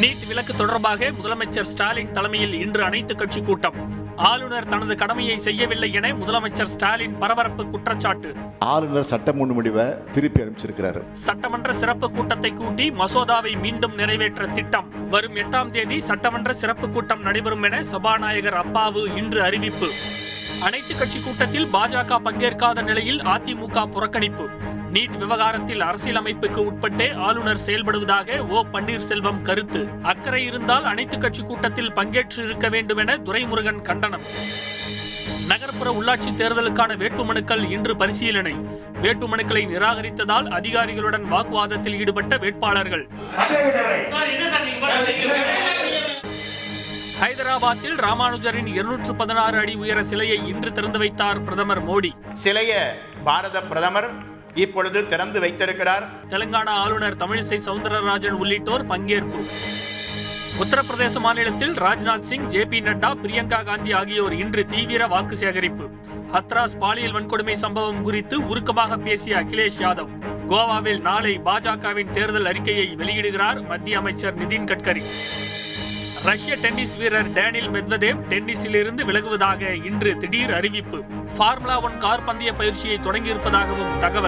NEET விலக்கு தொடர்பாக முதலமைச்சர் ஸ்டாலின் தலைமையில் இன்று அனைத்து கட்சி கூட்டம். ஆளுநர் தனது கடமையை செய்யவில்லை என முதலமைச்சர் ஸ்டாலின் பரபரப்பு குற்றச்சாட்டு. ஆளுநர் சட்ட முன்வடிவை திருப்பி அனுப்பிச்சிருக்கிறாரு. சட்டமன்ற சிறப்பு கூட்டத்தை கூட்டி மசோதாவை மீண்டும் நிறைவேற்ற திட்டம். வரும் எட்டாம் தேதி சட்டமன்ற சிறப்பு கூட்டம் நடைபெறும் என சபாநாயகர் அப்பாவு இன்று அறிவிப்பு. அனைத்து கட்சி கூட்டத்தில் பாஜக பங்கேற்காத நிலையில் அதிமுக புறக்கணிப்பு. நீட் விவகாரத்தில் அரசியலமைப்புக்கு உட்பட்டே ஆளுநர் செயல்படுவதாக ஓ. பன்னீர்செல்வம் கருத்து. அக்கறை இருந்தால் அனைத்து கட்சி கூட்டத்தில் பங்கேற்று இருக்க வேண்டும் என துரைமுருகன் கண்டனம். நகர்ப்புற உள்ளாட்சி தேர்தலுக்கான வேட்புமனுக்கள் இன்று பரிசீலனை. வேட்புமனுக்களை நிராகரித்ததால் அதிகாரிகளுடன் வாக்குவாதத்தில் ஈடுபட்ட வேட்பாளர்கள். ஹைதராபாத்தில் ராமானுஜரின் இருநூற்று பதினாறு அடி உயர சிலையை இன்று திறந்து வைத்தார் பிரதமர் மோடி. சிலையை பாரத பிரதமர் இப்பொழுது திறந்து வைத்திருக்கிறார். தெலங்கானா ஆளுநர் தமிழிசை சவுந்தரராஜன் உள்ளிட்டோர் பங்கேற்பு. உத்தரப்பிரதேச மாநிலத்தில் ராஜ்நாத் சிங் ஜே பி நட்டா பிரியங்கா காந்தி ஆகியோர் இன்று தீவிர வாக்கு சேகரிப்பு. ஹத்ராஸ் பாலியல் வன்கொடுமை சம்பவம் குறித்து உருக்கமாக பேசிய அகிலேஷ் யாதவ் கோவாவில் நாளை பாஜகவின் தேர்தல் அறிக்கையை வெளியிடுகிறார் மத்திய அமைச்சர் நிதின் கட்கரி. ரஷ்ய டென்னிஸ் வீரர் டேனில் மெத்வதேவ் டென்னிஸில் இருந்து விலகுவதாக இன்று திடீர் அறிவிப்பு. ஃபார்முலா ஒன் கார் பந்தய பயிற்சியை தொடங்கியிருப்பதாகவும் தகவல்.